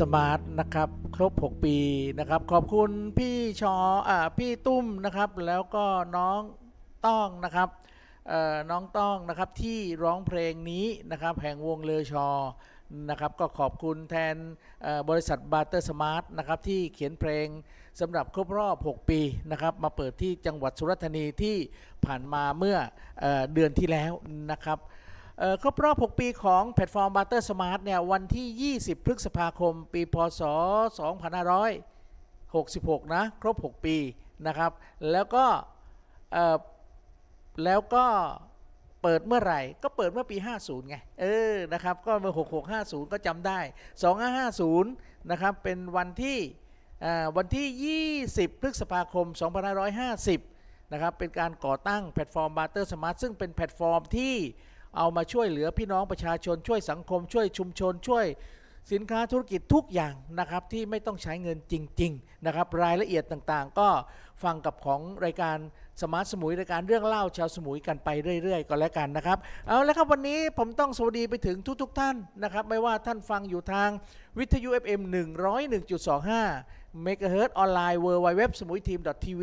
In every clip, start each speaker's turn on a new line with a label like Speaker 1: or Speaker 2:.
Speaker 1: สมาร์ทนะครั
Speaker 2: บ
Speaker 3: ครบ 6 ปีนะครับ ขอบคุณพี่ชออ่าพี่ตุ้มนะครับ แล้วก็น้องต้องนะครับเอ่อน้องต้องนะครับที่ร้องเพลงนี้นะครับแห่งวงเลอชอนะครับก็ขอบคุณแทนบริษัท Barter Smart นะครับที่เขียนเพลงสำหรับครบรอบ 6 ปีนะครับมาเปิดที่จังหวัดสุราษฎร์ธานีที่ผ่านมาเมื่อเอเดือนที่แล้วนะครับ ครบรอบ 6 ปีของแพลตฟอร์ม Barter Smart เนี่ยวันที่ 20 พฤษภาคม ปี พศ 2566 นะ ครบ 6 ปีนะครับ แล้วก็แล้วก็เปิดเมื่อไหร่ ก็เปิดเมื่อปี 50 ไง เออ นะครับ ก็เมื่อ 6650 ก็จำได้ 2550 นะครับ เป็นวันที่วันที่ 20 พฤษภาคม 2550 นะครับ เป็นการก่อตั้งแพลตฟอร์ม Barter Smart ซึ่งเป็นแพลตฟอร์มที่ เอามาช่วยเหลือพี่น้องประชาชนช่วยสังคม ช่วยชุมชน ช่วยสินค้าธุรกิจทุกอย่างนะครับที่ไม่ต้องใช้เงินจริง ๆ นะครับ รายละเอียดต่างๆ ก็ฟังกับของรายการสมาร์ทสมุยรายการเรื่องเล่าชาวสมุยกันไปเรื่อย ๆ ก็แล้วกันนะครับ เอาละครับวันนี้ผมต้องสวัสดีไปถึงทุก ๆ ท่านนะครับ ไม่ว่าท่านฟังอยู่ทางวิทยุ FM 101.25เมกะเฮิรตออนไลน์ w w w สมุยทีม .tv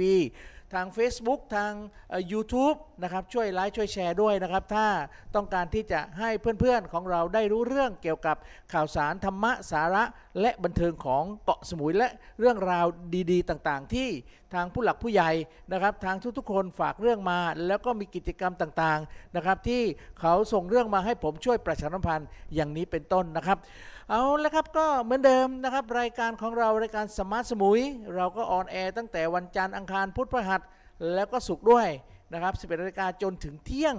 Speaker 3: ทาง Facebook ทาง YouTube นะครับช่วยไลค์ช่วยแชร์ด้วยนะครับ ถ้าต้องการที่จะให้เพื่อนๆของเราได้รู้เรื่องเกี่ยวกับข่าวสารธรรมะสาระ และบันเทิงของเกาะสมุยและเรื่องราวดีๆ ต่างๆ ที่ทางผู้หลักผู้ใหญ่นะครับ ทางทุกๆคนฝากเรื่องมา แล้วก็มีกิจกรรมต่างๆนะครับ ที่เขาส่งเรื่องมาให้ผมช่วยประชาสัมพันธ์อย่างนี้เป็นต้นนะครับ เอาละครับก็เหมือนเดิมนะครับ รายการของเรารายการสมาร์ทสมุย เราก็ on air ตั้งแต่วันจันทร์อังคารพุธพฤหัสแล้วก็ศุกร์ด้วยนะครับ 11นาฬิกาจนถึงเที่ยง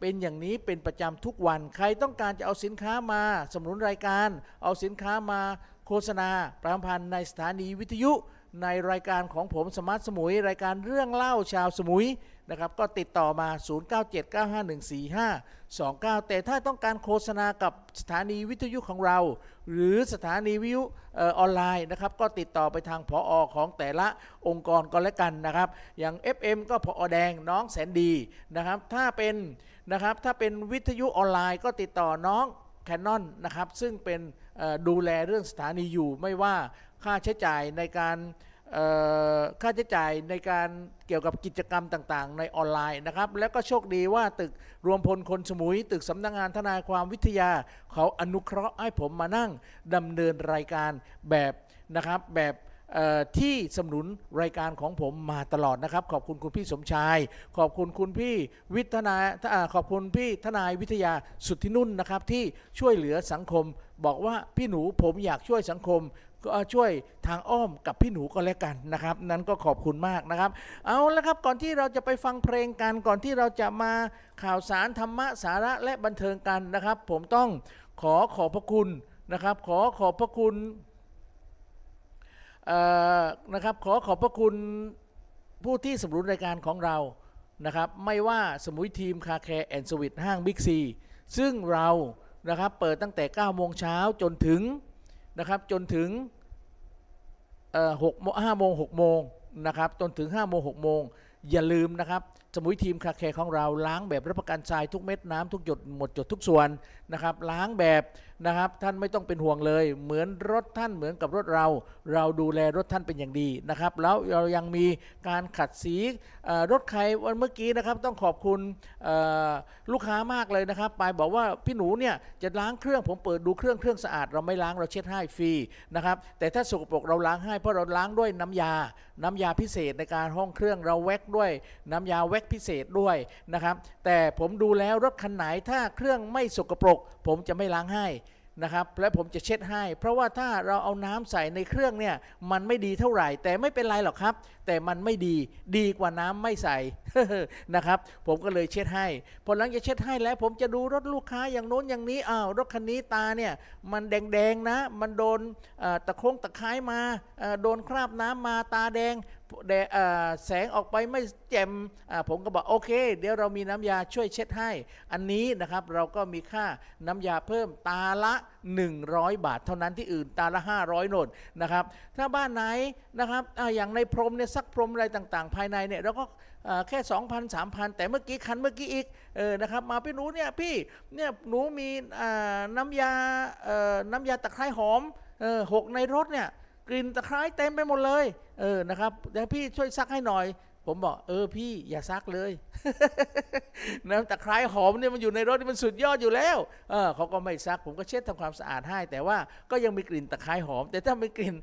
Speaker 3: เป็นอย่างนี้เป็นประจำทุกวัน ใครต้องการจะเอาสินค้ามาสนับสนุนรายการ เอาสินค้ามาโฆษณา ประชาสัมพันธ์ในสถานีวิทยุ ในรายการของผม Smart สมุย รายการเรื่องเล่าชาวสมุย นะครับก็ติดต่อมา 0979514529 แต่ถ้าต้องการโฆษณากับสถานีวิทยุของเรา หรือสถานีวิทยุออนไลน์นะครับก็ติดต่อไปทางผออของแต่ละองค์กรก็แล้วกันนะครับ อย่าง FM ก็ผอแดงน้องแสนดีนะครับถ้าเป็นนะครับถ้าเป็นวิทยุออนไลน์ก็ติดต่อน้องแคนนอนนะครับซึ่งเป็นดูแลเรื่องสถานีอยู่ไม่ว่าค่าใช้จ่ายในการ ค่าใช้จ่ายในการเกี่ยวกับกิจกรรมต่างๆ ในออนไลน์นะครับ แล้วก็โชคดีว่าตึกรวมพลคนสมุย ตึกสำนักงานทนายความวิทยา เขาอนุเคราะห์ให้ผมมานั่งดำเนินรายการแบบนะครับแบบที่สนุนรายการของผมมาตลอดนะครับ ขอบคุณคุณพี่สมชาย ขอบคุณคุณพี่วิทนายาขอบคุณพี่ทนายวิทยาสุทธินุ่นนะครับ ที่ช่วยเหลือสังคม บอกว่าพี่หนูผมอยากช่วยสังคม ก็ช่วยทางอ้อมกับพี่หนูก็แล้วกันนะครับ นั้นก็ขอบคุณมากนะครับ เอาละครับก่อนที่เราจะไปฟังเพลงกันก่อนที่เราจะมาข่าวสารธรรมะสาระและบันเทิงกันนะครับ ผมต้องขอขอบพระคุณนะครับ ขอขอบพระคุณนะครับขอขอบพระคุณผู้ที่สนับสนุนรายการของเรานะครับไม่ว่าสมุยทีม Car Care and Service ห้าง Big C ซึ่งเรานะครับเปิดตั้งแต่9โมงเช้าจนถึง นะครับจนถึงหกห้าโมงหกโมงนะครับจนถึง5โมงหกโมงอย่าลืมนะครับสมุยทีมคาแคของเราล้างแบบรับประกันทรายทุกเม็ดน้ำทุกหยดหมดจดทุกส่วนนะครับล้างแบบนะครับท่านไม่ต้องเป็นห่วงเลย เหมือนรถท่านเหมือนกับรถเรา เราดูแลรถท่านเป็นอย่างดีนะครับแล้วเรายังมีการขัดสีรถใครวันเมื่อกี้นะครับต้องขอบคุณลูกค้ามากเลยนะครับไปบอกว่าพี่หนูเนี่ยจะล้างเครื่องผมเปิดดูเครื่องเครื่องสะอาด เราไม่ล้างเราเช็ดให้ฟรีนะครับแต่ถ้าสกปรกเราล้างให้เพราะเราล้างด้วยน้ำยา น้ำยาพิเศษในการห้องเครื่องเราแว็กด้วยน้ำยาแว็กพิเศษด้วยนะครับ แต่ผมดูแล้วรถคันไหนถ้าเครื่องไม่สกปรก ผมจะไม่ล้างให้นะครับและผมจะเช็ดให้ เพราะว่าถ้าเราเอาน้ำใส่ในเครื่องเนี่ยมันไม่ดีเท่าไหร่ แต่ไม่เป็นไรหรอกครับ แต่มันไม่ดีดีกว่าน้ำไม่ใส่นะครับผมก็เลยเช็ดให้พอหลังจาเช็ดให้แล้ว ผมจะดูรถลูกค้าอย่างโน้นอย่างนี้อ้าวรถคันนี้ตาเนี่ยมันแดงๆนะ มันโดนตะโค้งตะไคร้มาโดนคราบน้ำมาตาแดง แดเอ่อแสงออกไปไม่แจ่มผมก็บอกโอเค เดี๋ยวเรามีน้ำยาช่วยเช็ดให้ อันนี้นะครับเราก็มีค่าน้ำยาเพิ่มตาละ 100 บาท เท่านั้นที่อื่นตาละ 500โนนนะครับ ถ้าบ้านไหนนะครับออย่างในพรมเนี่ยซักพรมอะไรต่างๆ ภายในเนี่ยเราก็อ่าแค่ 2,000 3,000 แต่เมื่อกี้คันเมื่อกี้อีกเออนะครับมาพี่หนูเนี่ยพี่เนี่ยหนูมีน้ำยาน้ำยาตะไคร้หอมหกในรถเนี่ย กลิ่นตะไคร้เต็มไปหมดเลย เออนะครับเดี๋ยวพี่ช่วยซักให้หน่อย ผมบอกเออพี่อย่าซักเลย น้ำตะไคร้หอมเนี่ยมันอยู่ในรถนี่มันสุดยอดอยู่แล้วเออเขาก็ไม่ซัก ผมก็เช็ดทำความสะอาดให้ แต่ว่าก็ยังมีกลิ่นตะไคร้หอม แต่ถ้าเป็นกลิ่น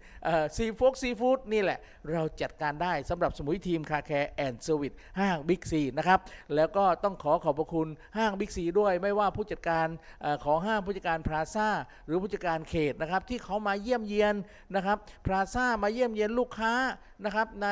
Speaker 3: ซีฟู้ดซีฟู้ดนี่แหละ เราจัดการได้สำหรับสมุยทีม Car Care and Serviceห้างบิ๊กซีนะครับ แล้วก็ต้องขอขอบพระคุณห้างบิ๊กซีด้วย ไม่ว่าผู้จัดการออของห้างผู้จัดการพลาซ่าหรือผู้จัดการเขตนะครับที่เขามาเยี่ยมเยียนนะครับพลาซ่ามาเยี่ยมเยียนลูกค้านะครับใน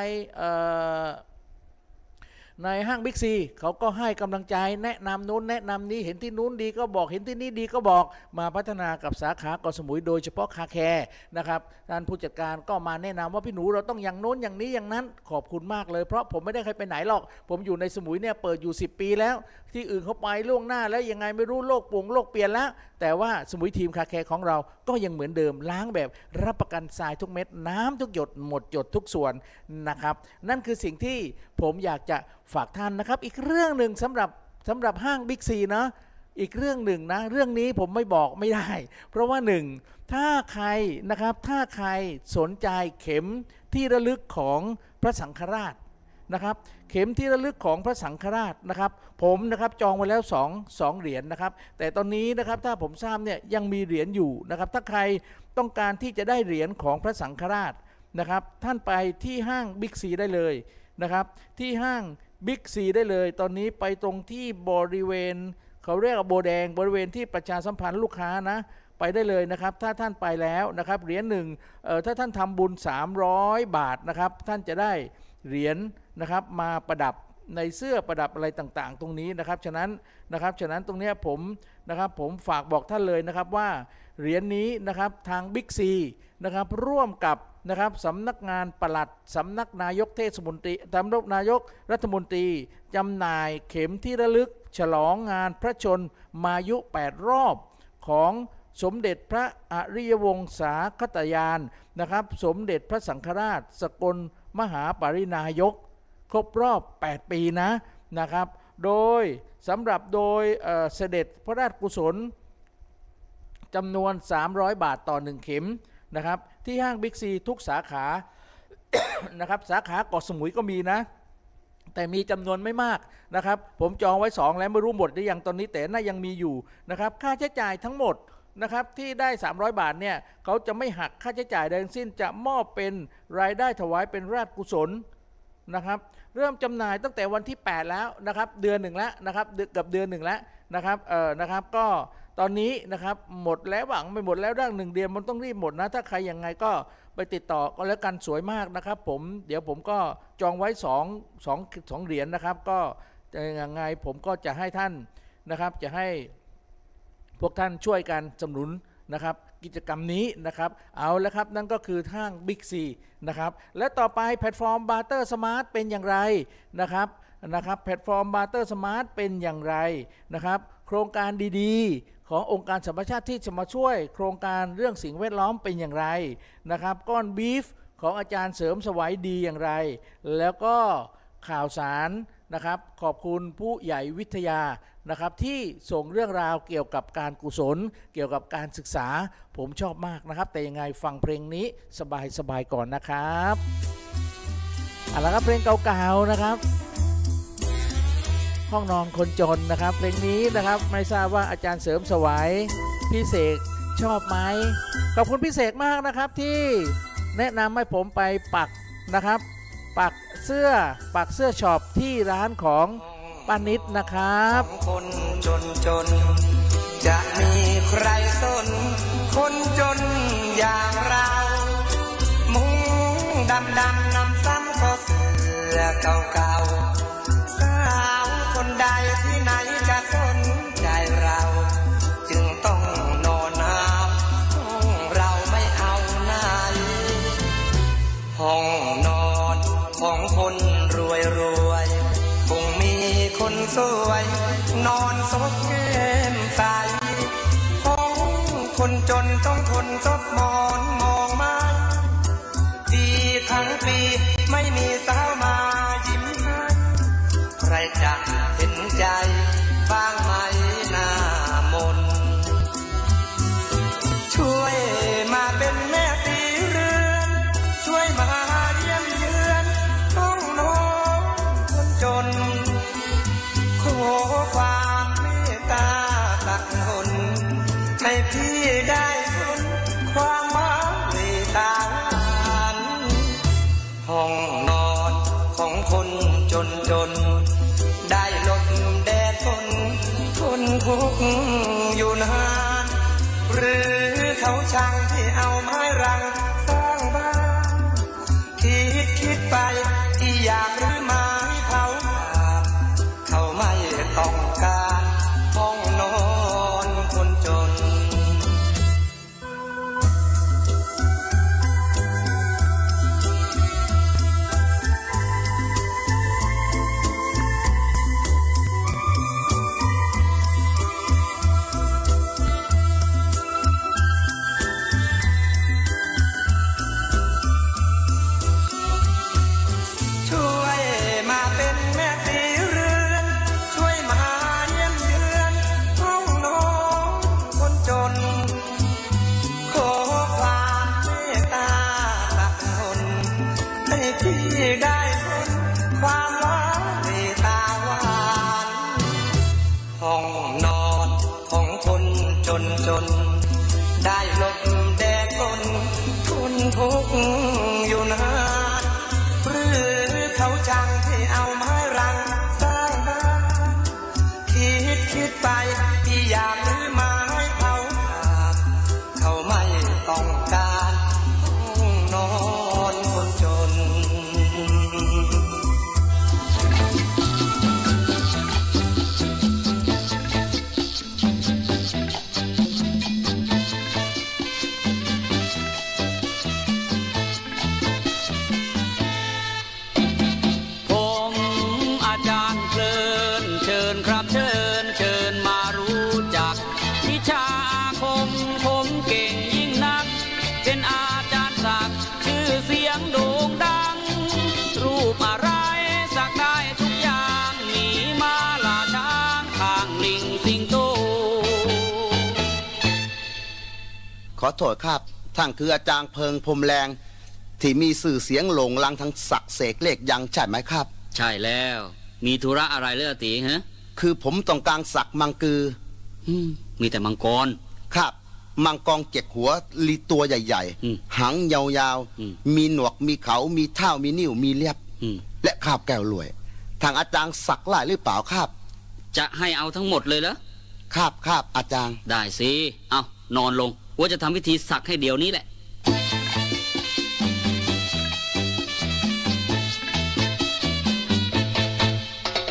Speaker 3: ในห้างบิ๊กซีเขาก็ให้กำลังใจแนะนำนู้นแนะนำนี้เห็นที่นู้นดีก็บอกเห็นที่นี่ดีก็บอกมาพัฒนากับสาขาเกาะสมุยโดยเฉพาะคาแคร์นะครับท่านผู้จัดการก็มาแนะนำว่าพี่หนูเราต้องอย่างโน้นอย่างนี้อย่างนั้นขอบคุณมากเลยเพราะผมไม่ได้เคยไปไหนหรอก ผมอยู่ในสมุยเนี่ยเปิดอยู่ 10 ปีแล้ว ที่อื่นเขาไปล่วงหน้าแล้วยังไงไม่รู้โลกป่งโลกเปลี่ยนแล้ว แต่ว่าสมุยทีมคาแคร์ของเราก็ยังเหมือนเดิมล้างแบบรับประกันทรายทุกเม็ดน้ำทุกหยดหมดหยดทุกส่วนนะครับ นั่นคือสิ่งที่ผมอยากจะฝากท่านนะครับ อีกเรื่องหนึ่งสำหรับสำหรับห้างบิ๊กซีนะอีกเรื่องหนึ่งนะ เรื่องนี้ผมไม่บอกไม่ได้ เพราะว่าหนึ่งถ้าใครนะครับถ้าใครสนใจเข็มที่ระลึกของพระสังฆราชนะครับเข็มที่ระลึกของพระสังฆราชนะครับ ผมนะครับจองไว้แล้ว2 2เหรียญนะครับ แต่ตอนนี้นะครับถ้าผมทราบเนี่ยยังมีเหรียญอยู่นะครับ ถ้าใครต้องการที่จะได้เหรียญของพระสังฆราชนะครับ ท่านไปที่ห้างบิ๊กซีได้เลยนะครับ ที่ห้าง บิ๊กซีได้เลย ตอนนี้ไปตรงที่บริเวณ เขาเรียกว่าโบแดง บริเวณที่ประชาสัมพันธ์ลูกค้านะ ไปได้เลยนะครับ ถ้าท่านไปแล้วนะครับเหรียญหนึ่งถ้าท่านทำบุญ 300 บาทนะครับ ท่านจะได้เหรียญนะครับมาประดับในเสื้อประดับอะไรต่างๆ ตรงนี้นะครับ ฉะนั้นนะครับ ฉะนั้นตรงนี้ผมนะครับผมฝากบอกท่านเลยนะครับว่า เหรียญนี้นะครับทางบิ๊กซีนะครับร่วมกับนะครับสำนักงานปลัดสำนักนายกเทศมนตรีสำนักนายกรัฐมนตรีจำหน่ายเข็มที่ระลึก ฉลองงานพระชนมายุ 8 รอบของสมเด็จพระอริยวงศาคตยานนะครับ สมเด็จพระสังฆราช สกลมหาปรินายก ครบรอบ 8 ปีนะนะครับ โดยสำหรับโดยเอ่อเสด็จพระราชกุศล จำนวน 300 บาทต่อ 1 เข็มนะครับ ที่ห้างบิ๊กซีทุกสาขานะครับ สาขาเกาะสมุยก็มีนะ แต่มีจำนวนไม่มากนะครับ ผมจองไว้ 2 แล้วไม่รู้หมดหรือยังตอนนี้แต่น่ายังมีอยู่นะครับ ค่าใช้จ่ายทั้งหมดนะครับที่ได้ 300 บาทเนี่ยเขาจะไม่หักค่าใช้จ่ายใดทั้งสิ้นจะมอบเป็นรายได้ถวายเป็นราชกุศลนะครับ เริ่มจำหน่ายตั้งแต่วันที่ 8 แล้วนะครับ เดือนหนึ่งแล้วนะครับเดือบเดือนหนึ่งแล้วนะครับเออนะครับก็ ตอนนี้นะครับหมดแล้วหวังไม่หมดแล้วร่างหนึ่งเดือนมันต้องรีบหมดนะ ถ้าใครยังไงก็ไปติดต่อก็แล้วกันสวยมากนะครับ ผมเดี๋ยวผมก็จองไว้2 2 2เหรียญนะครับ ก็ยังไงผมก็จะให้ท่านนะครับ จะให้พวกท่านช่วยกันสนับสนุนนะครับกิจกรรมนี้นะครับ เอาแล้วครับ นั่นก็คือทาง Big C นะครับ และต่อไปแพลตฟอร์ม Barter Smart เป็นอย่างไรนะครับนะครับ แพลตฟอร์ม Barter Smart เป็นอย่างไรนะครับ โครงการดีๆ ขององค์การสหประชาชาติที่จะมาช่วยโครงการเรื่องสิ่งแวดล้อมเป็นอย่างไรนะครับก้อนบีฟของอาจารย์เสริมสวัยดีอย่างไร แล้วก็ข่าวสารนะครับ ขอบคุณผู้ใหญ่วิทยานะครับ ที่ส่งเรื่องราวเกี่ยวกับการกุศล เกี่ยวกับการศึกษาผมชอบมากนะครับ แต่ยังไงฟังเพลงนี้สบายๆก่อนนะครับเอาละครับเพลงเก่าๆนะครับ ห้องนอนคนจนนะครับเพลงนี้นะครับไม่ทราบว่าอาจารย์เสริมสวัยพี่เสกชอบไหมขอบคุณพี่เสกมากนะครับที่แนะนำให้ผมไปปักนะครับ ปักเสื้อปักเสื้อช็อปที่ร้านของป้านิดนะครับ
Speaker 4: คนจนจนจะมีใครสน คนจนอย่างเรา มุงดำดำนำซ้ำก็เสื้อเก่าเก่าๆ คนใดที่ไหนจะสน เขอ
Speaker 5: โท
Speaker 6: ษครับท่านคืออาจารย์เพิงพรมแรง ที่มีสื่อเสียงหลงลังทั้งสักเสกเลขยังใช่ไหมครับ
Speaker 5: ใช่แล้ว มีธุระอะไรเลือตีฮะ
Speaker 6: คือผมต้องการสักมังกือ
Speaker 5: อืมมีแต่มังกร
Speaker 6: ครับ มังกรเจ็กหัวลีตัวใหญ่
Speaker 5: อืม
Speaker 6: ๆหางยาว
Speaker 5: อืม
Speaker 6: ๆมีหนวกมีเขา มีเท้ามีนิ้วมีเลียบ
Speaker 5: อืม
Speaker 6: และข้าวแก้วรวย ทางอาจารย์สักหลายหรือเปล่าครับ
Speaker 5: จะให้เอาทั้งหมดเลยเหรอ
Speaker 6: ครับครับอาจารย์
Speaker 5: ได้สิเอานอนลง ว่าจะทำพิธีสักให้เดี๋ยวนี้แหละ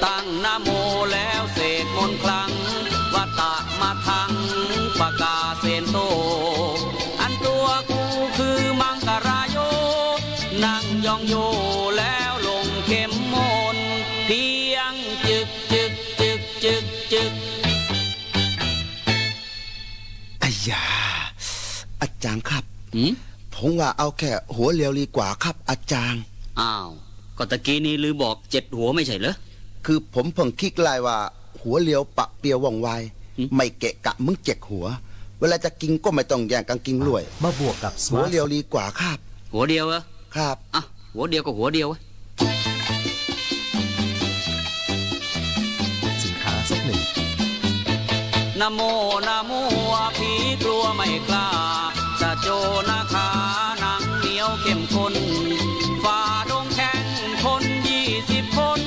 Speaker 5: ตั้งนโมแล้วเสกมนคลังวัตตะมาทังปากาเซนโต อันตัวกูคือมังกรายโยนั่งยองโย จา
Speaker 6: รย์ครับ
Speaker 5: หืม
Speaker 6: ผมว่าเอาแค่หัวเรียวดีกว่าครับ อาจารย์
Speaker 5: อ้าว ก็ตะกี้นี้ลือบอกเจ็ดหัวไม่ใช่เหรอ
Speaker 6: คือผมเพิ่งคิดไลายว่า หัวเลียวปะเปียวว่องไว
Speaker 5: หืม
Speaker 6: ไม่เกะกะมึงเจ็กหัว เวลาจะกินก็ไม่ต้องแย่งกันกินรวย
Speaker 7: มาบวกกับส
Speaker 6: หัว
Speaker 7: มาร์ท
Speaker 6: เลียวดีกว่าครับ
Speaker 5: หัวเดียวเหรอ
Speaker 6: ครับ
Speaker 5: อะ หัวเดียวก็หัวเดียวเว้ย
Speaker 7: สินค้าสักหนึ่ง
Speaker 5: นะโมนะโมอาผีกลัวไม่กล้า จะโจนาคาหนังเหนียวเข้มข้นฝ่าดงแข่งคนยี่สิบคน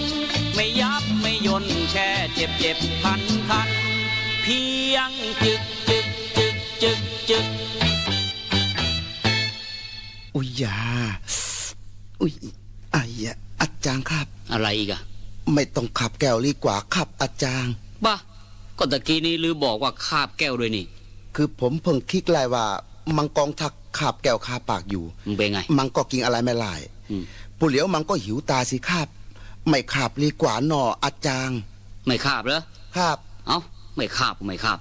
Speaker 5: ไม่ยับไม่ยนแค่เจ็บเจ็บคันคัน เพียงจึกจึกจึกจึกจึก
Speaker 6: อุยยาอุยอายะอาจารย์ครับ
Speaker 5: อะไรอีกอะ
Speaker 6: ไม่ต้องขับแก้วดีกว่าครับอาจารย์
Speaker 5: บ้าก็ตะกี้นี้ลือบอกว่าคาบแก้วด้วยนี่
Speaker 6: คือผมเพิ่งคิดไลายว่า มังกรทักขับแก้วคาปากอยู่
Speaker 5: มันเป็นไง
Speaker 6: มังก็กินอะไรไม่ลาย
Speaker 5: อืม
Speaker 6: ปุเหลียวมังก็หิวตาสิครับไม่ขับดีกว่าหนออาจารย์
Speaker 5: ไม่คาบเหรอ
Speaker 6: ครับ
Speaker 5: เอ้า ไม่คาบก็ไม่คาบ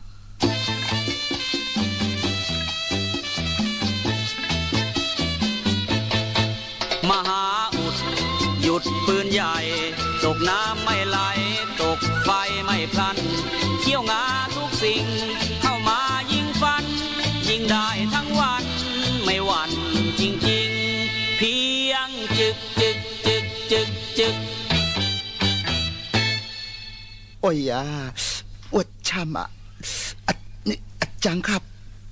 Speaker 5: มหาอุด หยุดปืนใหญ่ ตกน้ำไม่ไหล ตกไฟไม่พลัน เขี้ยวงาทุกสิ่ง ยิงได้ทั้งวัน ไม่หวั่นจริงๆ เพียงจึกจึกจึกจึกจึก
Speaker 6: โอ้ยยาอวดช่ำอะอะนี่อาจารย์ครับ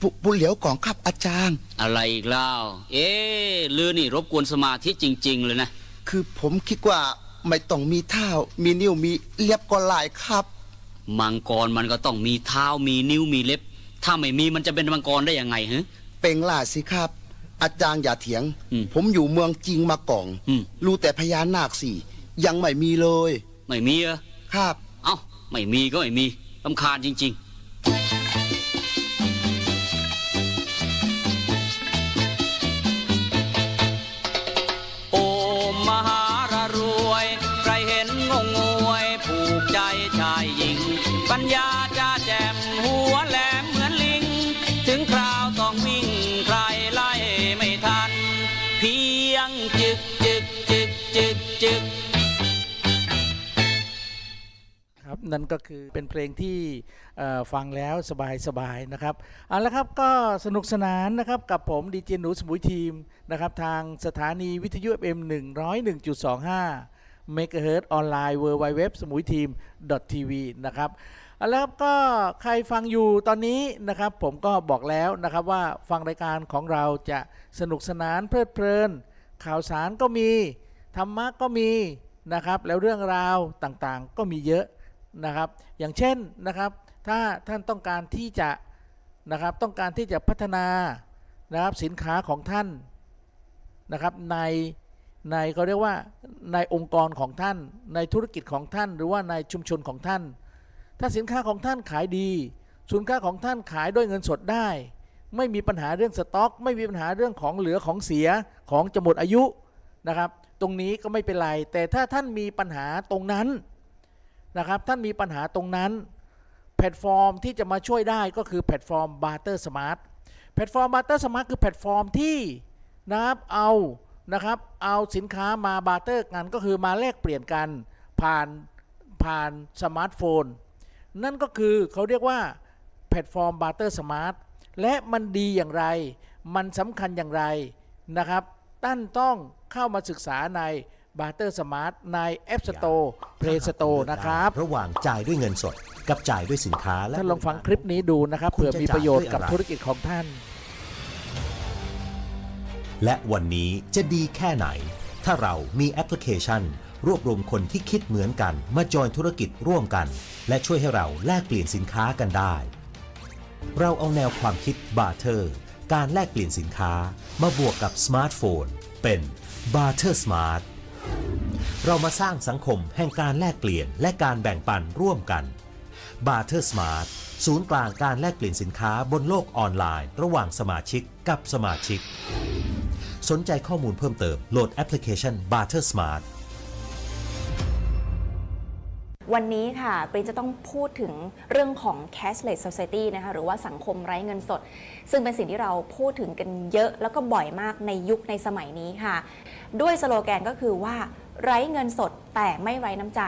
Speaker 6: ปุปุเหลียวของครับอาจารย์
Speaker 5: อะไรอีกเล่า เอ๊ะลือนี่รบกวนสมาธิจริง ๆ เลยนะ
Speaker 6: คือผมคิดว่าไม่ต้องมีเท้า มีนิ้วมีเล็บก็หลายครับ
Speaker 5: มังกรมันก็ต้องมีเท้ามีนิ้วมีเล็บ ถ้าไม่มีมันจะเป็นมังกรได้ยังไงฮะ
Speaker 6: เป็นล่าสิครับ อาจารย์อย่าเถียง
Speaker 5: อืม
Speaker 6: ผมอยู่เมืองจริงมาก่อน
Speaker 5: อืม
Speaker 6: รู้แต่พญานาคสี่ยังไม่มีเลย
Speaker 5: ไม่มีเหรอ
Speaker 6: ครับ
Speaker 5: เอ้า ไม่มีก็ไม่มีลำคาญจริง ๆ นั่นก็
Speaker 3: คือเป็นเพลงที่ฟังแล้วสบายๆนะครับเอาละครับก็สนุกสนานนะครับกับผมดีเจหนูสมุยทีมนะครับทางสถานีวิทยุ FM 101.25เมกะเฮิรตออนไลน์ w w w สมุยทีม .tv นะครับเอาละครับก็ใครฟังอยู่ตอนนี้นะครับ ผมก็บอกแล้วนะครับว่าฟังรายการของเราจะสนุกสนานเพลิดเพลิน ข่าวสารก็มี ธรรมะก็มีนะครับ แล้วเรื่องราวต่างๆ ก็มีเยอะ นะครับ อย่างเช่นนะครับ ถ้าท่านต้องการที่จะนะครับต้องการที่จะพัฒนานะครับสินค้าของท่านนะครับในในเขาเรียกว่าในองค์กรของท่าน ในธุรกิจของท่าน หรือว่าในชุมชนของท่าน ถ้าสินค้าของท่านขายดีสินค้าของท่านขายด้วยเงินสดได้ ไม่มีปัญหาเรื่องสต็อก ไม่มีปัญหาเรื่องของเหลือของเสียของจะหมดอายุนะครับ ตรงนี้ก็ไม่เป็นไร แต่ถ้าท่านมีปัญหาตรงนั้น นะครับ ท่านมีปัญหาตรงนั้น แพลตฟอร์มที่จะมาช่วยได้ก็คือแพลตฟอร์ม Barter Smart แพลตฟอร์ม Barter Smart คือแพลตฟอร์มที่นะครับเอานะครับเอาสินค้ามา barter กันก็คือมาแลกเปลี่ยนกันผ่านผ่านสมาร์ทโฟน นั่นก็คือเขาเรียกว่าแพลตฟอร์ม Barter Smart และมันดีอย่างไร มันสำคัญอย่างไรนะครับตั้นต้องเข้ามาศึกษาใน b a r t e r Smart ใน App Store Play Store นะครับ
Speaker 7: ระหว่างจ่ายด้วยเงินสด กับจ่ายด้วยสินค้าและ
Speaker 3: ท่านลองฟังคลิปนี้ดูนะครับ
Speaker 7: คุณ
Speaker 3: เผื่อ
Speaker 7: จะ
Speaker 3: มีประโยชน์กับ
Speaker 7: จ่ายด้วยอะไร
Speaker 3: ธุรกิจของท่าน
Speaker 7: และวันนี้จะดีแค่ไหน ถ้าเรามีแอปพลิเคชัน รวบรวมคนที่คิดเหมือนกันมาจอยธุรกิจร่วมกัน และช่วยให้เราแลกเปลี่ยนสินค้ากันได้ เราเอาแนวความคิด barter การแลกเปลี่ยนสินค้ามาบวกกับสมาร์ทโฟน เป็น Barter Smart เรา เรามาสร้างสังคมแห่งการแลกเปลี่ยนและการแบ่งปันร่วมกัน Barter Smart ศูนย์กลางการแลกเปลี่ยนสินค้าบนโลกออนไลน์ ระหว่างสมาชิกกับสมาชิก สนใจข้อมูลเพิ่มเติมโหลดแอปพลิเคชัน Barter Smart
Speaker 8: วันนี้ค่ะปรีจะต้องพูดถึงเรื่องของ cashless society นะคะหรือว่าสังคมไร้เงินสด ซึ่งเป็นสิ่งที่เราพูดถึงกันเยอะแล้วก็บ่อยมากในยุคในสมัยนี้ค่ะ ด้วยสโลแกนก็คือว่าไร้เงินสดแต่ไม่ไร้น้ำใจ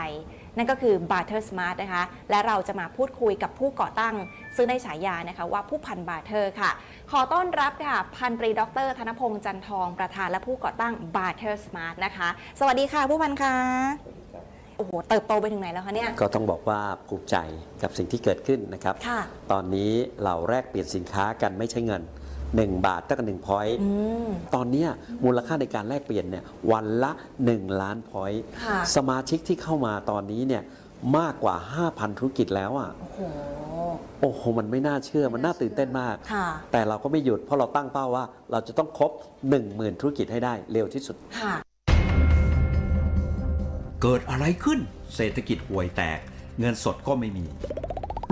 Speaker 8: นั่นก็คือ Barter Smart นะคะ และเราจะมาพูดคุยกับผู้ก่อตั้ง ซึ่งได้ฉายานะคะว่าผู้พัน Barter ค่ะ ขอต้อนรับค่ะ พันตรีดร ธนพงษ์จันทองประธานและผู้ก่อตั้ง Barter Smart นะคะ สวัสดีค่ะผู้พันคะ โอ้โหเติบโตไปถึงไหนแล้วคะเนี่ย
Speaker 9: ก็ต้องบอกว่าภูมิใจกับสิ่งที่เกิดขึ้นนะครับ
Speaker 8: ค่ะ
Speaker 9: ตอนนี้เราแลกเปลี่ยนสินค้ากันไม่ใช่เงิน 1 บาทตั้งแต่หนึ่ง point อื
Speaker 8: ม
Speaker 9: ตอนเนี้ยมูลค่าในการแลกเปลี่ยนเนี่ยวันละ 1 ล้าน point
Speaker 8: ค่ะ
Speaker 9: สมาชิกที่เข้ามาตอนนี้เนี่ยมากกว่า 5,000 ธุรกิจแล้วอะ
Speaker 8: โอ้โห
Speaker 9: โอ้โห มันไม่น่าเชื่อ มันน่าตื่นเต้นมาก
Speaker 8: ค่ะ
Speaker 9: แต่เราก็ไม่หยุดเพราะเราตั้งเป้าว่า เราจะต้องครบ 10,000 ธุรกิจให้ได้เร็วที่สุด
Speaker 8: ค่ะ
Speaker 10: เกิดอะไรขึ้น เศรษฐกิจห่วยแตก เงินสดก็ไม่มี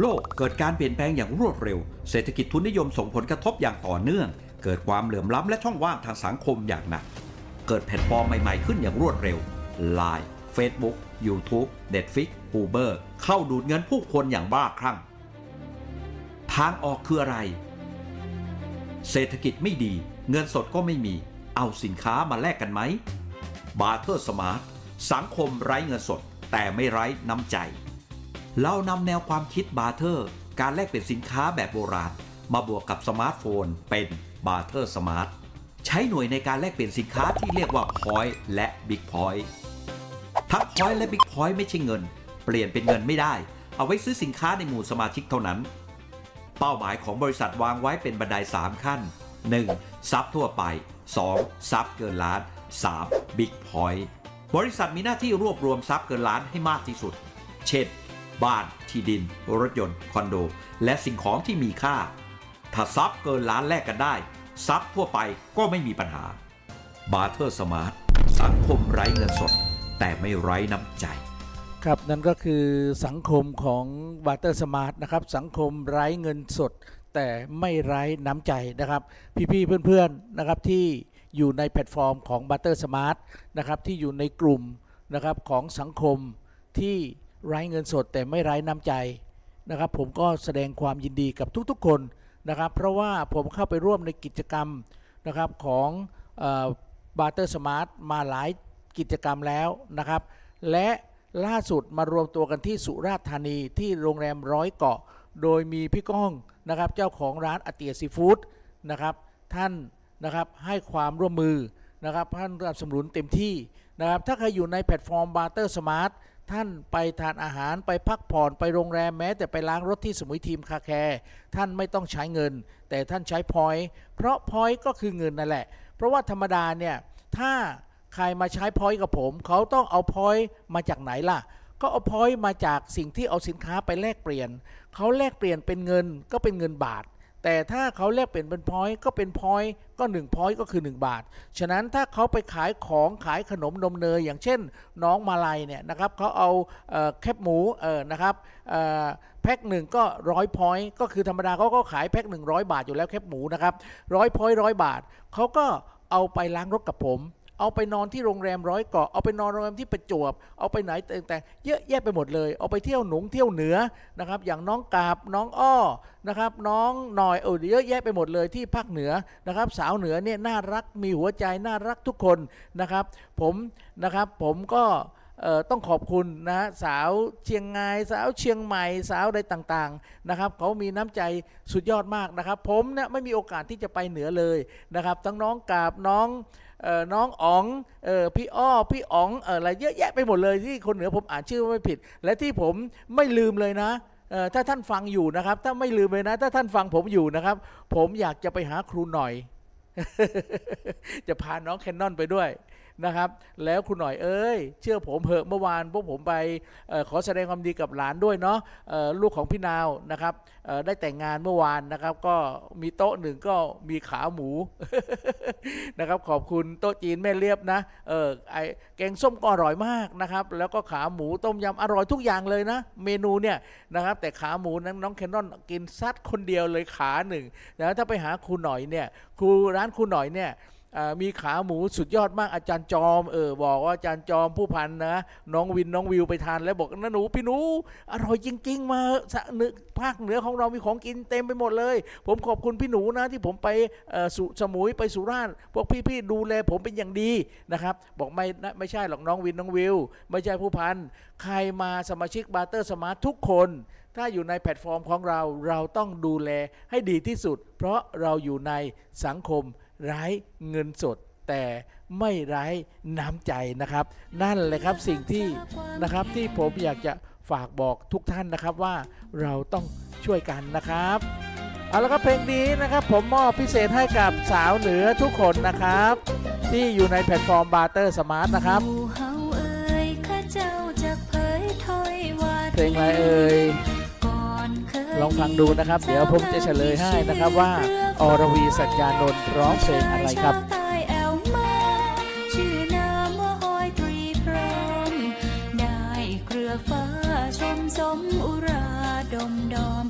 Speaker 10: โลกเกิดการเปลี่ยนแปลงอย่างรวดเร็ว เศรษฐกิจทุนนิยมส่งผลกระทบอย่างต่อเนื่อง เกิดความเหลื่อมล้ำและช่องว่างทางสังคมอย่างหนัก เกิดแพลตฟอร์มใหม่ๆขึ้นอย่างรวดเร็ว Line Facebook YouTube Netflix Uber เข้าดูดเงินผู้คนอย่างบ้าคลั่ง ทางออกคืออะไร เศรษฐกิจไม่ดี เงินสดก็ไม่มี เอาสินค้ามาแลกกันไหม Barter Smart สังคมไร้เงินสด แต่ไม่ไร้น้ำใจ เรานำแนวความคิด barter การแลกเปลี่ยนสินค้าแบบโบราณ มาบวกกับสมาร์ทโฟน เป็น Barter Smart ใช้หน่วยในการแลกเปลี่ยนสินค้าที่เรียกว่า point และ big point ทั้ง point และ big point ไม่ใช่เงิน เปลี่ยนเป็นเงินไม่ได้ เอาไว้ซื้อสินค้าในหมู่สมาชิกเท่านั้น เป้าหมายของบริษัทวางไว้เป็นบันได 3 ขั้น 1. ทรัพย์ทั่วไป 2. ทรัพย์เกินล้าน 3. Big Point บริษัทมีหน้าที่รวบรวมทรัพย์เกินล้านให้มากที่สุด เช่น บ้าน ที่ดิน รถยนต์ คอนโด และสิ่งของที่มีค่า ถ้าทรัพย์เกินล้านแลกกันได้ ทรัพย์ทั่วไปก็ไม่มีปัญหา Barter Smart สังคมไร้เงินสด แต่ไม่ไร้น้ำใจ
Speaker 3: ครับนั่นก็คือสังคมของ Barter Smart นะครับ สังคมไร้เงินสด แต่ไม่ไร้น้ำใจนะครับ พี่ๆเพื่อนๆนะครับที่ อยู่ในแพลตฟอร์มของบา t เตอร์สมาร์ทนะครับที่อยู่ในกลุ่มนะครับของสังคมที่ไร้เงินสดแต่ไม่ไร้น้ำใจนะครับผมก็แสดงความยินดีกับทุกๆคนนะครับ เพราะว่าผมเข้าไปร่วมในกิจกรรมนะครับของบา t เตอร์สมาร์ทมาหลายกิจกรรมแล้วนะครับ และล่าสุดมารวมตัวกันที่สุราษฎร์ธานีที่โรงแรมร้อยเกาะ โดยมีพี่ก้องนะครับเจ้าของร้านอเตียซีฟู้ดนะครับท่าน นะครับให้ความร่วมมือนะครับท่านสนับสนุนเต็มที่นะครับถ้าใครอยู่ในแพลตฟอร์ม Barter Smart ท่านไปทานอาหารไปพักผ่อนไปโรงแรมแม้ แต่ไปล้างรถที่สมุยทีม car careท่านไม่ต้องใช้เงิน แต่ท่านใช้ point เพราะ point ก็คือเงินนั่นแหละ เพราะว่าธรรมดาเนี่ยถ้าใครมาใช้ point กับผม เขาต้องเอา point มาจากไหนล่ะ ก็เอา point มาจากสิ่งที่เอาสินค้าไปแลกเปลี่ยน เขาแลกเปลี่ยนเป็นเงินก็เป็นเงินบาท แต่ถ้าเขาแลกเปลี่ยนเป็น point ก็เป็น point ก็1 point ก็คือ 1 บาท ฉะนั้นถ้าเขาไปขายของขายขนมนมเนยอย่างเช่น น้องมาลัยเนี่ยนะครับเขาเอาเออแคบหมูนะครับแพ็คหนึ่งก็ร้อย point ก็คือธรรมดาเขาก็ขายแพ็ค100 บาทอยู่แล้วแคบหมูนะครับร้อย point ร้อยบาทเขาก็เอาไปล้างรถกับผม เอาไปนอนที่โรงแรมร้อยเกาะเอาไปนอนโรงแรมที่ประจวบ เอาไปไหนต่างๆเยอะแยะไปหมดเลย เอาไปเที่ยวหนุงเที่ยวเหนือนะครับ อย่างน้องกาบน้องอ้อนะครับ น้องหน่อยเออเยอะแยะไปหมดเลยที่ภาคเหนือนะครับ สาวเหนือเนี่ยน่ารักมีหัวใจน่ารักทุกคนนะครับ ผมนะครับผมก็ต้องขอบคุณนะสาวเชียงรายสาวเชียงใหม่สาวอะไรต่างๆนะครับเขามีน้ำใจสุดยอดมากนะครับ ผมเนี่ยไม่มีโอกาสที่จะไปเหนือเลยนะครับทั้งน้องกาบน้อง น้องอ๋องออพี่อ้อพี่อ๋องอออะไรเยอะแยะไปหมดเลยที่คนเหนือผมอ่านชื่อไม่ผิด และที่ผมไม่ลืมเลยนะออถ้าท่านฟังอยู่นะครับ ถ้าไม่ลืมเลยนะ ถ้าท่านฟังผมอยู่นะครับ ผมอยากจะไปหาครูหน่อย จะพาน้องแคนนอนไปด้วย นะครับ แล้วคุณหน่อยเอ้ย เชื่อผมเหอะเมื่อวานพวกผมไปออขอแสดงความดีกับหลานด้วยเนาะออลูกของพี่นาวนะครับออได้แต่งงานเมื่อวานนะครับ ก็มีโต๊ะหนึ่งก็มีขาหมูนะครับ ขอบคุณโต๊ะจีนแม่เลียบนะเออไอแกงส้มก็อร่อยมากนะครับ แล้วก็ขาหมูต้มยำอร่อยทุกอย่างเลยนะ เมนูเนี่ยนะครับ แต่ขาหมูนั้นน้องแคนนอนกินซัดคนเดียวเลยขาหนึ่งนะถ้าไปหาครูหน่อยเนี่ยครูร้านครูหน่อยเนี่ย มีขาหมูสุดยอดมากอาจารย์จอมเออบอกว่าอาจารย์จอมผู้พันนะน้องวินน้องวิวไปทานแล้วบอกนะหนูพี่หนูอร่อยจริง ๆ มาสะเนือภาคเหนือของเรามีของกินเต็มไปหมดเลย ผมขอบคุณพี่หนูนะที่ผมไปสุสมุยไปสุราษฎร์พวกพี่ๆดูแลผมเป็นอย่างดีนะครับบอกไม่นะไม่ใช่หรอกน้องวินน้องวิว ไม่ใช่ผู้พันใครมาสมาชิก Barter Smart ทุกคนถ้าอยู่ในแพลตฟอร์มของเราเราต้องดูแลให้ดีที่สุด เพราะเราอยู่ในสังคม ไร้เงินสด แต่ไม่ไร้น้ำใจนะครับ นั่นเลยครับสิ่งที่นะครับที่ผมอยากจะฝากบอกทุกท่านนะครับว่าเราต้องช่วยกันนะครับเอาละครับเพลงนี้นะครับผมมอบพิเศษให้กับสาวเหนือทุกคนนะครับ ที่อยู่ในแพลตฟอร์มบาร์เตอร์สมาร์ทนะครับ
Speaker 1: หมู่เฮาเอ่ยข้าเจ้าจะเผยถ้อยวา
Speaker 3: เพลงอะไรเอ่ย
Speaker 1: ก่อนเคย
Speaker 3: ลองฟังดูนะครับ เดี๋ยวผมจะเฉลยให้นะครับว่าอรวีสัญญานนท์ร้องเพลงอะไรครับ
Speaker 1: ชาวใต้แอวมาชื่อนามว่าหอยตรีพร้อมได้เครือฟ้าชมสมอุราดมดอม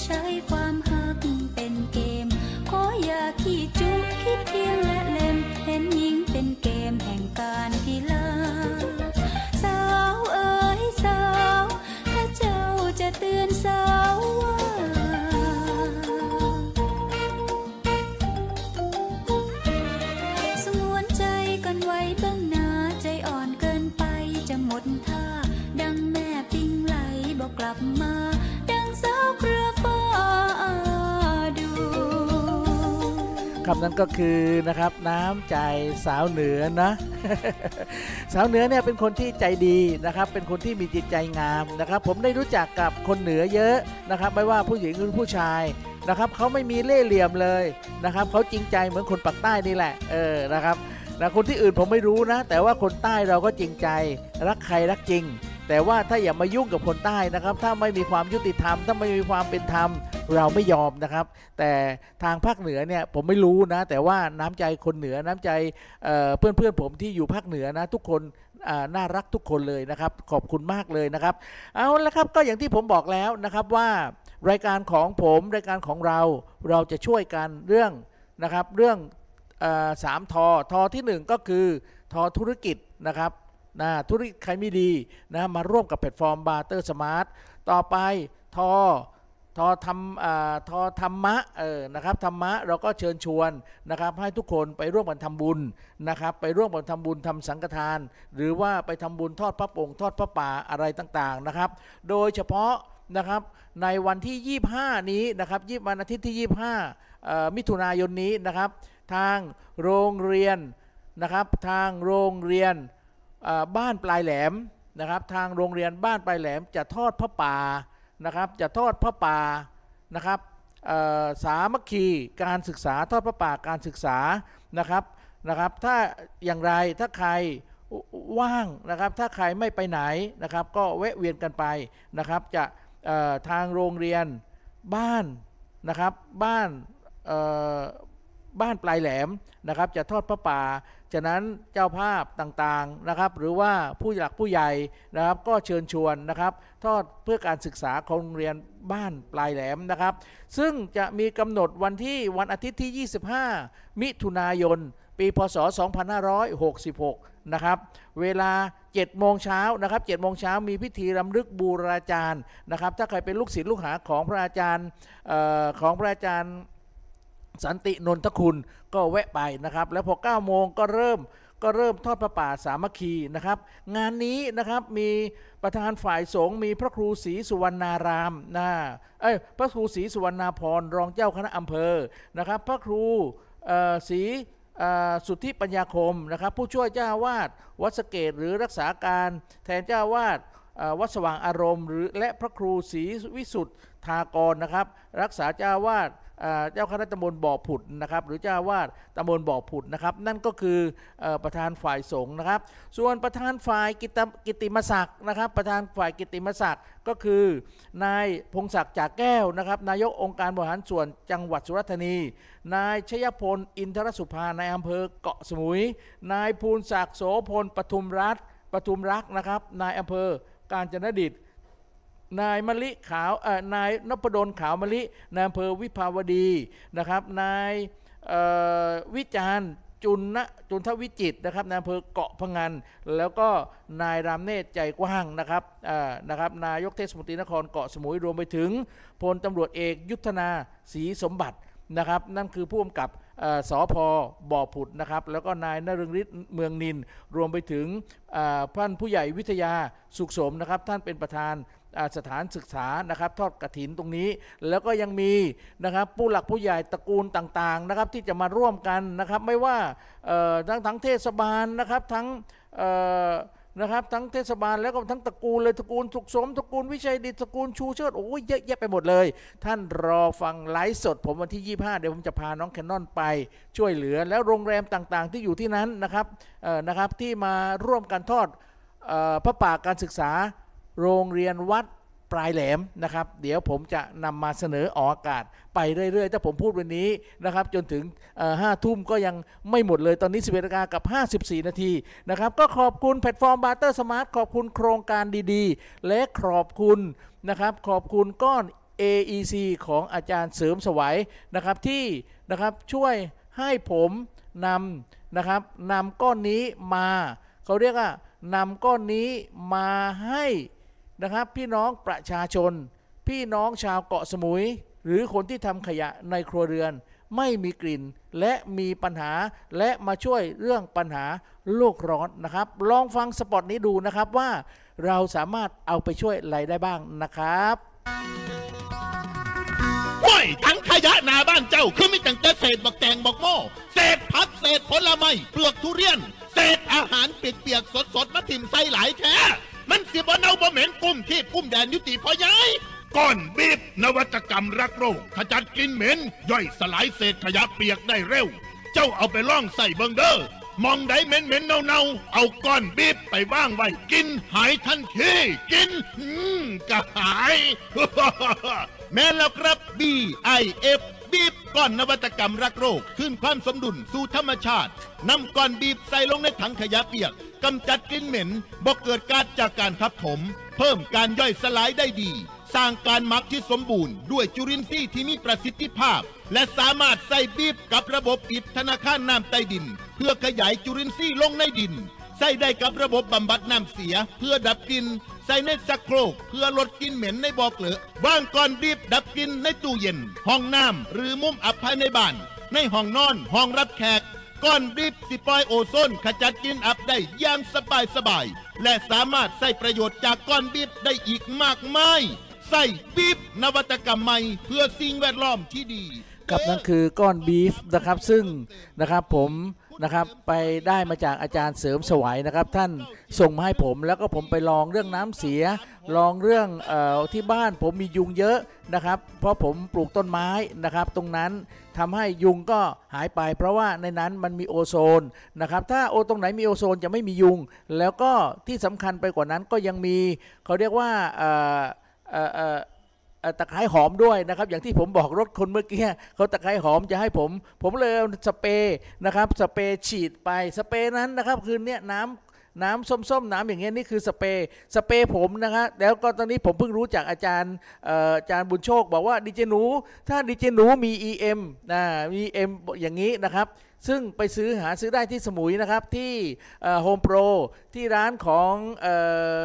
Speaker 1: ใช้ความหักเป็นเกม ขออย่าขี้จุกคิดเพียง นั้นก็คือ
Speaker 3: นะครับน้ำใจสาวเหนือนะ สาวเหนือเนี่ยเป็นคนที่ใจดีนะครับ เป็นคนที่มีจิตใจงามนะครับ ผมได้รู้จักกับคนเหนือเยอะนะครับ ไม่ว่าผู้หญิงหรือผู้ชายนะครับเขาไม่มีเล่ห์เหลี่ยมเลยนะครับเขาจริงใจเหมือนคนปากใต้นี่แหละเออนะครับนะคนที่อื่นผมไม่รู้นะ แต่ว่าคนใต้เราก็จริงใจรักใครรักจริง แต่ว่าถ้าอย่ามายุ่งกับคนใต้นะครับ ถ้าไม่มีความยุติธรรม ถ้าไม่มีความเป็นธรรม เราไม่ยอมนะครับ แต่ทางภาคเหนือเนี่ยผมไม่รู้นะ แต่ว่าน้ำใจคนเหนือน้ำใจเอ่อเพื่อนๆผมที่อยู่ภาคเหนือนะทุกคนน่ารักทุกคนเลยนะครับ ขอบคุณมากเลยนะครับ เอาละครับก็อย่างที่ผมบอกแล้วนะครับว่ารายการของผมรายการของเราเราจะช่วยกันเรื่องนะครับเรื่องอสามทอทอที่หนึ่งก็คือทอธุรกิจนะครับ นะธุรกิจใครไม่ดีนะมาร่วมกับแพลตฟอร์ม Barter Smartต่อไปทอทอธรรมทอธรรมะเออนะครับธรรมะเราก็เชิญชวนนะครับให้ทุกคนไปร่วมกันทำบุญนะครับไปร่วมกันทำบุญทำสังฆทาน หรือว่าไปทำบุญทอดพระป่งทอดพระป่าอะไรต่างๆนะครับ โดยเฉพาะนะครับในวันที่ 25 นี้นะครับยี่วันอาทิตย์ที่ 25 มิถุนายนนี้นะครับ ทางโรงเรียนนะครับทางโรงเรียน บ้านปลายแหลมนะครับ ทางโรงเรียนบ้านปลายแหลมจะทอดพระป่านะครับ จะทอดพระป่านะครับสามัคคีการศึกษาทอดพระป่าการศึกษานะครับนะครับ ถ้าอย่างไรถ้าใครว่างนะครับ ถ้าใครไม่ไปไหนนะครับ ก็แวะเวียนกันไปนะครับ จะทางโรงเรียนบ้านนะครับบ้าน บ้านปลายแหลมนะครับ จะทอดพระป่า ฉะนั้นเจ้าภาพต่างๆนะครับ หรือว่าผู้หลักผู้ใหญ่นะครับ ก็เชิญชวนนะครับ ทอดเพื่อการศึกษาของโรงเรียนบ้านปลายแหลมนะครับ ซึ่งจะมีกำหนดวันที่วันอาทิตย์ที่ 25 มิถุนายน ปีพศ 2566 นะครับ เวลา7โมงเช้านะครับ7โมงเช้ามีพิธีรำลึกบูรอาจารย์นะครับ ถ้าใครเป็นลูกศิษย์ลูกหาของพระอาจารย์ออของพระอาจารย์ สันตินนทคุณก็แวะไปนะครับ แล้วพอ9โมงก็เริ่มก็เริ่มทอดพระป่าสามัคคีนะครับ งานนี้นะครับมีประธานฝ่ายสงฆ์มีพระครูศรีสุวรรณารามนะเอ้ยพระครูศรีสุวรรณาพรรองเจ้าคณะอำเภอนะครับ พระครูศรีสุทธิปัญญาคมนะครับ ผู้ช่วยเจ้าวาดวัดสเกตหรือรักษาการแทนเจ้าวาดวัดสว่างอารมณ์ หรือและพระครูศรีวิสุทธากรนะครับ รักษาเจ้าวาด เจ้าคณะตำบลบ่อผุดนะครับหรือเจ้าวาดตำบลบ่อผุดนะครับนั่นก็คือประธานฝ่ายสงฆ์นะครับ ส่วนประธานฝ่ายกิติมศักดิ์นะครับ ประธานฝ่ายกิติมศักดิ์ก็คือนายพงศักดิ์จากแก้วนะครับนายกองค์การบริหารส่วนจังหวัดสุราษฎร์ธานี นายชยพลอินทรสุภาในอำเภอเกาะสมุย นายภูลศักดิ์โสพลปทุมรัฐปทุมรักนะครับนายอำเภอกาญจนดิต นายมะลิขาวเอ่อนายนพดลขาวมะลินายอำเภอวิภาวดีนะครับนายวิจารณ์จุนนะจุนทวิจิตนะครับนายอำเภอเกาะพงัน แล้วก็นายรามเนตรใจกว้างนะครับอ่อนะครับนายกเทศมนตรีนครเกาะสมุยรวมไปถึงพลตำรวจเอกยุทธนาศรีสมบัตินะครับ นั่นคือผู้กำกับเอ่อสพบ่อผุดนะครับ แล้วก็นายนรงฤทธิ์เมืองนิน รวมไปถึงท่านผู้ใหญ่วิทยาสุขสมนะครับ ท่านเป็นประธาน สถานศึกษานะครับทอดกระถินตรงนี้ แล้วก็ยังมีนะครับผู้หลักผู้ใหญ่ตระกูลต่างๆนะครับที่จะมาร่วมกันนะครับไม่ว่าทั้งทั้งเทศบาลนะครับทั้งนะครับทั้งเทศบาลแล้วก็ทั้งตระกูลเลยตระกูลสุขสมตระกูลวิชัยดิตระกูลชูเชิดโอ้ยเยอะแยะไปหมดเลย ท่านรอฟังไลฟ์สด ผมวันที่ 25 เดี๋ยวผมจะพาน้องแคนนอนไปช่วยเหลือแล้วโรงแรมต่างๆ ที่อยู่ที่นั้นนะครับนะครับที่มาร่วมกันทอดออผ้าป่าการศึกษา โรงเรียนวัดปลายแหลมนะครับ เดี๋ยวผมจะนำมาเสนอออกอากาศ ไปเรื่อยๆ ถ้าผมพูดวันนี้นะครับ จนถึงห้าทุ่มก็ยังไม่หมดเลยตอนนี้ 11นาฬิกากับ 54 นาทีนะครับ ก็ขอบคุณแพลตฟอร์ม Barter Smart ขอบคุณโครงการดีๆ และขอบคุณนะครับ ขอบคุณก้อน AEC ของอาจารย์เสริมสวัยนะครับที่นะครับช่วยให้ผมนำนะครับนำก้อนนี้มา เขาเรียกว่านำก้อนนี้มาให้ นะครับ พี่น้องประชาชน พี่น้องชาวเกาะสมุย หรือคนที่ทำขยะในครัวเรือน ไม่มีกลิ่นและมีปัญหาและมาช่วยเรื่องปัญหาโลกร้อนนะครับ ลองฟังสปอตนี้ดูนะครับว่าเราสามารถเอาไปช่วยอะไรได้บ้างนะครับ
Speaker 11: ห้วยทั้งขยะหนาบ้านเจ้าคือมีตั้งแต่เศษบักแตงบักโม่เศษผักเศษผลไม้เปลือกทุเรียน เศษอาหารเปียกๆสดๆมาถิ่มใส่หลายแท้ มันสิบ่เน่าบ่เหม็นกุ้มที่กุ้มแดนยุติพอยายก้อนบีบนวัตกรรมรักโรคขจัดกลิ่นเหม็น ย่อยสลายเศษขยะเปียกได้เร็ว เจ้าเอาไปล่องใส่เบิงเดอ้อมองใดเหม็นเหม็นเน่าเน่าๆเอาก้อนบีบไปว่างไว้กิน หายทันทีกิน อืมกะหาย แม่แล้วครับ BIF บีบก้อนนวัตกรรมรักโรค ขึ้นความสมดุลสู่ธรรมชาตินำก้อนบีบใส่ลงในถังขยะเปียก กำจัดกลิ่นเหม็นบ่เกิดการจากการทับถม เพิ่มการย่อยสลายได้ดี สร้างการหมักที่สมบูรณ์ ด้วยจุลินทรีย์ที่มีประสิทธิภาพ และสามารถใส่บีบกับระบบปิดธนาคารน้ำใต้ดิน เพื่อขยายจุลินทรีย์ลงในดินใส่ได้กับระบบบำบัดน้ำเสียเพื่อดับกลิ่นใส่ในสักโครกเพื่อลดกลิ่นเหม็นในบ่อเกลือว่างก่อนบีบดับกลิ่นในตู้เย็น ห้องน้ำหรือมุมอับภายในบ้าน ในห้องนอนห้องรับแขก ก้อนบีบสิปล่อยโอโซน ขจัดกลินอับได้อย่างสบายสบายๆและสามารถใส่ประโยชน์จากก้อนบีบได้อีกมากมายใส่บีบนวัตกรรมใหม่เพื่อสิ่งแวดล้อมที่ดี
Speaker 3: กับนั่นคือก้อนบีฟนะครับซึ่งนะครับผม นะครับไปได้มาจากอาจารย์เสริมสวัยนะครับ ท่านส่งมาให้ผมแล้วก็ผมไปลองเรื่องน้ำเสีย ลองเรื่องออที่บ้านผมมียุงเยอะนะครับ เพราะผมปลูกต้นไม้นะครับ ตรงนั้นทำให้ยุงก็หายไป เพราะว่าในนั้นมันมีโอโซนนะครับถ้าโอตรงไหนมีโอโซนจะไม่มียุง แล้วก็ที่สำคัญไปกว่านั้นก็ยังมีเขาเรียกว่า ตะไคร้หอมด้วยนะครับ อย่างที่ผมบอกรถคนเมื่อกี้เขาตะไคร้หอมจะให้ผม ผมเลยสเปรย์นะครับสเปรย์ฉีดไปสเปรย์นั้นนะครับ คือเนี่ยน้ำ น้ำส้มๆน้ำอย่างเงี้ยนี่คือสเปรย์สเปรย์ผมนะครับแล้วก็ตอนนี้ผมเพิ่งรู้จากอาจารย์อาจารย์บุญโชค บอกว่าดีเจหนู ถ้าดีเจหนูมี EM นะมี EM อย่างนี้นะครับซึ่งไปซื้อหาซื้อได้ที่สมุยนะครับที่โฮมโปรที่ร้านของอ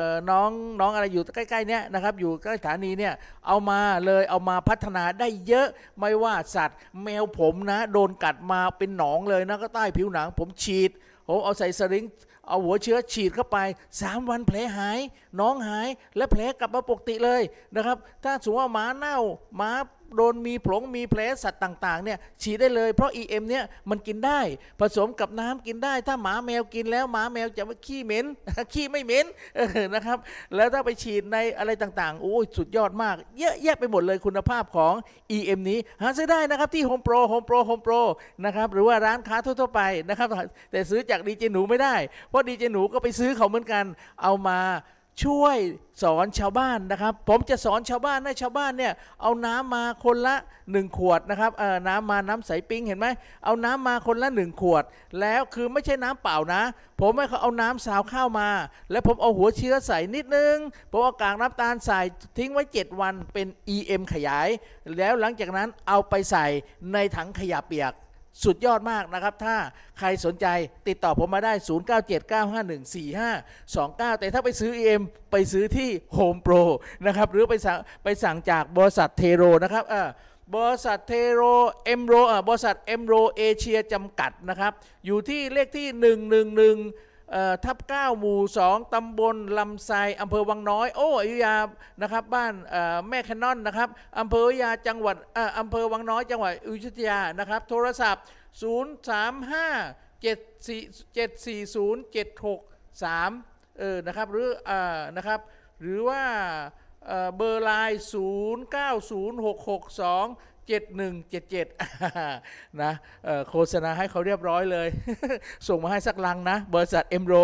Speaker 3: อน้องน้องอะไรอยู่ใกล้ๆเนี้ยนะครับอยู่ใกล้สถานีเนี่ยเอามาเลยเอามาพัฒนาได้เยอะไม่ว่าสัตว์ แมวผมนะ โดนกัดมาเป็นหนองเลยนะก็ใต้ผิวหนัง ผมฉีดผมเอาใส่สลิง เอาหัวเชื้อฉีดเข้าไป 3 วันแผลหายน้องหายและแผลกลับมาปกติเลยนะครับ ถ้าสมมติว่าหมาเน่าหมา โดนมีผงมีแผลสัตว์ต่างๆเนี่ยฉีดได้เลยเพราะ EM เนี่ยมันกินได้ ผสมกับน้ำกินได้ ถ้าหมาแมวกินแล้วหมาแมวจะไม่ขี้เหม็นขี้ไม่เหม็นนะครับแล้วถ้าไปฉีดในอะไรต่างๆโอ้ยสุดยอดมาก เยอะแยะไปหมดเลยคุณภาพของ EM นี้หาซื้อได้นะครับที่ Home Pro Home Pro Home Pro นะครับหรือว่าร้านค้าทั่วๆไปนะครับแต่ซื้อจากดีเจหนูไม่ได้ เพราะดีเจหนูก็ไปซื้อเขาเหมือนกันเอามา ช่วยสอนชาวบ้านนะครับ ผมจะสอนชาวบ้านให้ชาวบ้านเนี่ยเอาน้ำมาคนละ 1 ขวดนะครับเออน้ำมาน้ำใสปิ้งเห็นไหมเอาน้ำมาคนละ 1 ขวด แล้วคือไม่ใช่น้ำเปล่านะ ผมให้เขาเอาน้ำสาวข้าวมา แล้วผมเอาหัวเชื้อใส่นิดนึงผมเอากากน้ำตาลใส่ทิ้งไว้ 7 วันเป็น EM ขยาย แล้วหลังจากนั้นเอาไปใส่ในถังขยะเปียก สุดยอดมากนะครับ ถ้าใครสนใจติดต่อผมมาได้ 0979514529 แต่ถ้าไปซื้อ EM ไปซื้อที่ Home Pro นะครับ หรือไปสั่งไปสั่งจากบริษัทเทโรนะครับเออบริษัทเทโรเอ็มโรอ่าบริษัทเอ็มโรเอเชียจำกัดนะครับ อยู่ที่เลขที่ 111เอ่อ ทับ9หมู่ 2 ตำบลลำไซอำเภอวังน้อย โอ้อยุยานะครับบ้านแม่คนนอนนะครับอำเภออยาจังหวัดอออำเภอวังน้อยจังหวัดอยุธยานะครับ โทรศัพท์ 035 740 763เออนะครับหรืออ่อนะครับหรือว่าเบอร์ไลน์ 090662 7177นะเอ่อโฆษณาให้เขาเรียบร้อยเลย ส่งมาให้สักลังนะ บริษัทเอ็มโร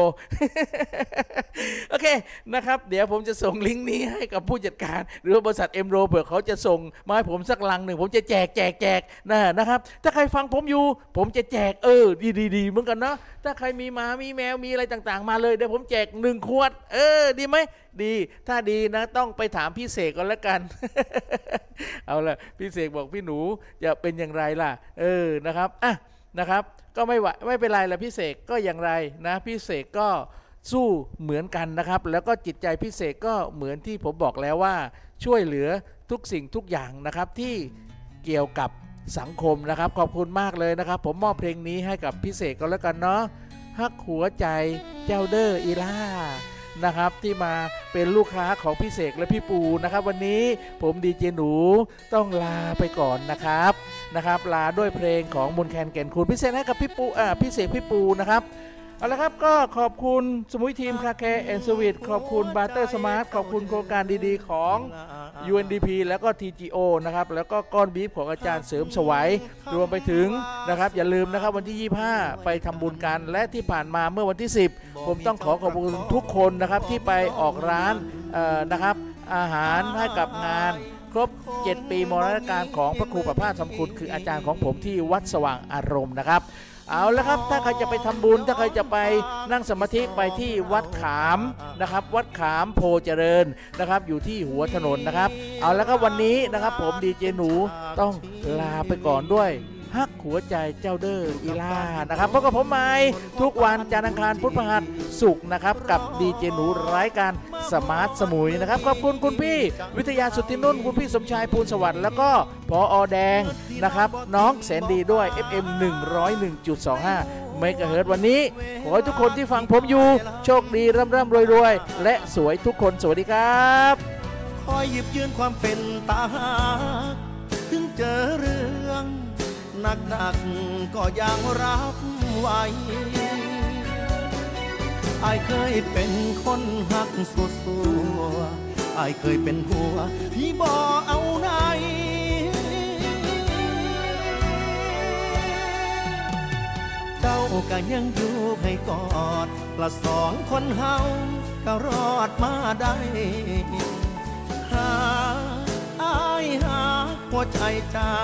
Speaker 3: โอเคนะครับ เดี๋ยวผมจะส่งลิงก์นี้ให้กับผู้จัดการ หรือว่าบริษัทเอ็มโรเผื่อเขาจะส่งมาให้ผมสักลังหนึ่ง ผมจะแจกแจกแจกนะนะครับ ถ้าใครฟังผมอยู่ ผมจะแจกเออ ดีดีดีเหมือนกันเนาะถ้าใครมีหมามีแมวมีอะไรต่าง ๆ มาเลยเดี๋ยวผมแจกหนึ่งขวด เออ ดีไหม ดี ถ้าดีนะต้องไปถามพี่เสกก่อนแล้วกัน เอาละพี่เสกบอกพี่หนูจะเป็นอย่างไรล่ะ เออนะครับอะนะครับ ก็ไม่ไหวไม่เป็นไรละพี่เสกก็อย่างไรนะพี่เสกก็สู้เหมือนกันนะครับ แล้วก็จิตใจพี่เสกก็เหมือนที่ผมบอกแล้วว่า ช่วยเหลือทุกสิ่งทุกอย่างนะครับ ที่เกี่ยวกับสังคมนะครับ ขอบคุณมากเลยนะครับ ผมมอบเพลงนี้ให้กับพี่เสกก็แล้วกันเนาะฮักหัวใจเจ้าเดอร์อีล่า นะครับที่มาเป็นลูกค้าของพี่เสกและพี่ปูนะครับ วันนี้ผมดีเจหนูต้องลาไปก่อนนะครับนะครับ ลาด้วยเพลงของมนแคนแก่นคุณพิเศษให้กับพี่ปูอ่าพี่เสกพี่ปูนะครับ เอาละครับก็ขอบคุณสมุยทีมคาเคแอนสวิตขอบคุณบาร์เตอร์สมาร์ทขอบคุณโครงการดีๆของ UNDP แล้วก็ TGO นะครับแล้วก็ก้อนบีฟของอาจารย์เสริมสวัยรวมไปถึงนะครับอย่าลืมนะครับวันที่ 25 ไปทำบุญกันและที่ผ่านมาเมื่อวันที่ 10 ผมต้องขอขอบคุณทุกคนนะครับที่ไปออกร้านนะครับอาหารให้กับงานครบ 7 ปีมรณการของพระครูประภาสสำคุณคืออาจารย์ของผมที่วัดสว่างอารมณ์นะครับ เอาละครับถ้าใครจะไปทำบุญถ้าใครจะไปนั่งสมาธิไปที่วัดขามนะครับวัดขามโพเจริญนะครับอยู่ที่หัวถนนนะครับ เอาแล้วก็วันนี้นะครับผมดีเจหนูต้องลาไปก่อนด้วย ฮักหัวใจเจ้าเด้ออีลานะครับพบกับผมใหม่ทุกวันจันทร์อังคารพุธพฤหัสศุกร์นะครับกับดีเจหนูรายการสมาร์ทสมุยนะครับขอบคุณคุณพี่ วิทยาสุทธินุ่นคุณพี่สมชายภูลสวัสดิ์แล้วก็พออแดงนะครับน้องแสนดีด้วย FM 101.25เมกะเฮิร์ตวันนี้ ขอให้ทุกคนที่ฟังผมอยู่ โชคดีร่ำร่ำรวยรวยๆและสวยทุกคนสวัสดีครับ
Speaker 2: คอยหยิบยืนความเป็นตาหากถึงเจอเรื่องห นักหนักก็ยังรับไหวอายเคยเป็นคนหักสุดสัวอายเคยเป็นหัวที่บ่เอาไหนเจ้าก็ยังอยู่ให้กอดละสองคนเฮาก็รอดมาได้หาอายหาหัวใจเจ้า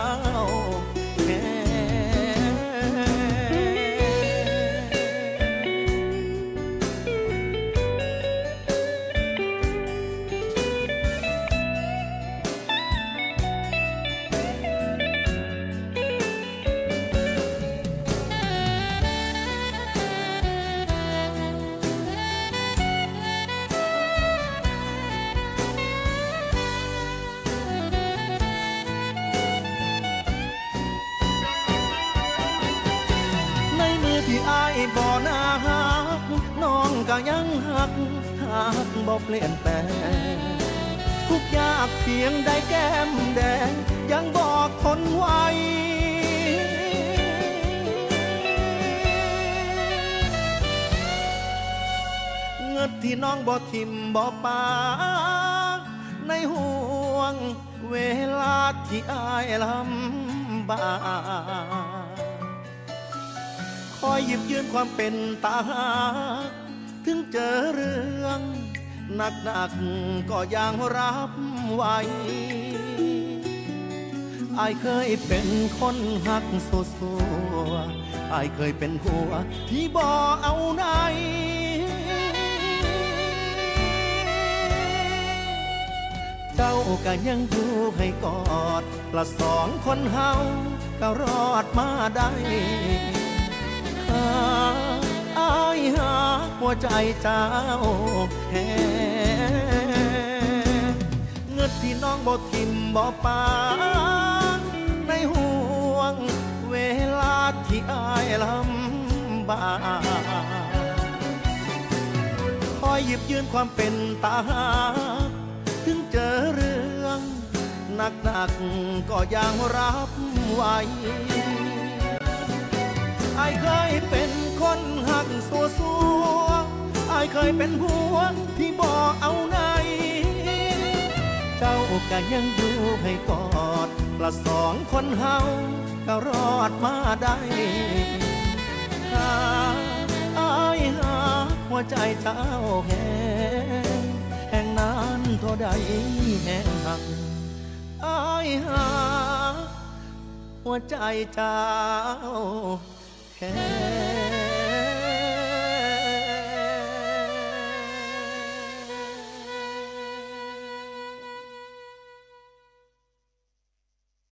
Speaker 2: เปลี่ยนแปลงทุกยากเพียงได้แก้มแดง ยังบอกทนไว้เงินที่น้องบ่ทิมบ่ปาในห่วงเวลาที่อายลำบากคอยหยิบยืนความเป็นตาหาถึงเจอเรื่อง นักหนักๆก็ยังรับไหวอายเคยเป็นคนหักโซซัวอายเคยเป็นหัวที่บ่เอาไหนเจ้าก็ยังอยู่ให้กอดละสองคนเฮาก็รอดมาได้หาอายหา หัวใจเจ้าแค่เงินที่น้องบ่ทิมบ่ปาในห่วงเวลาที่อายลำบากคอยหยิบยืนความเป็นตาหา ถึงเจอเรื่องหนักหนักๆก็ยังรับไหวอายเคยเป็น คนหักสัวสัวอายเคยเป็นผัวที่บ่เอาไหน เจ้าก็ยังอยู่ให้กอดละสองคนเฮาก็รอดมาได้หาอายหาหัวใจเจ้าแห้งแห่งนานเท่าใดแห่งหักอายหาหัวใจเจ้าแค่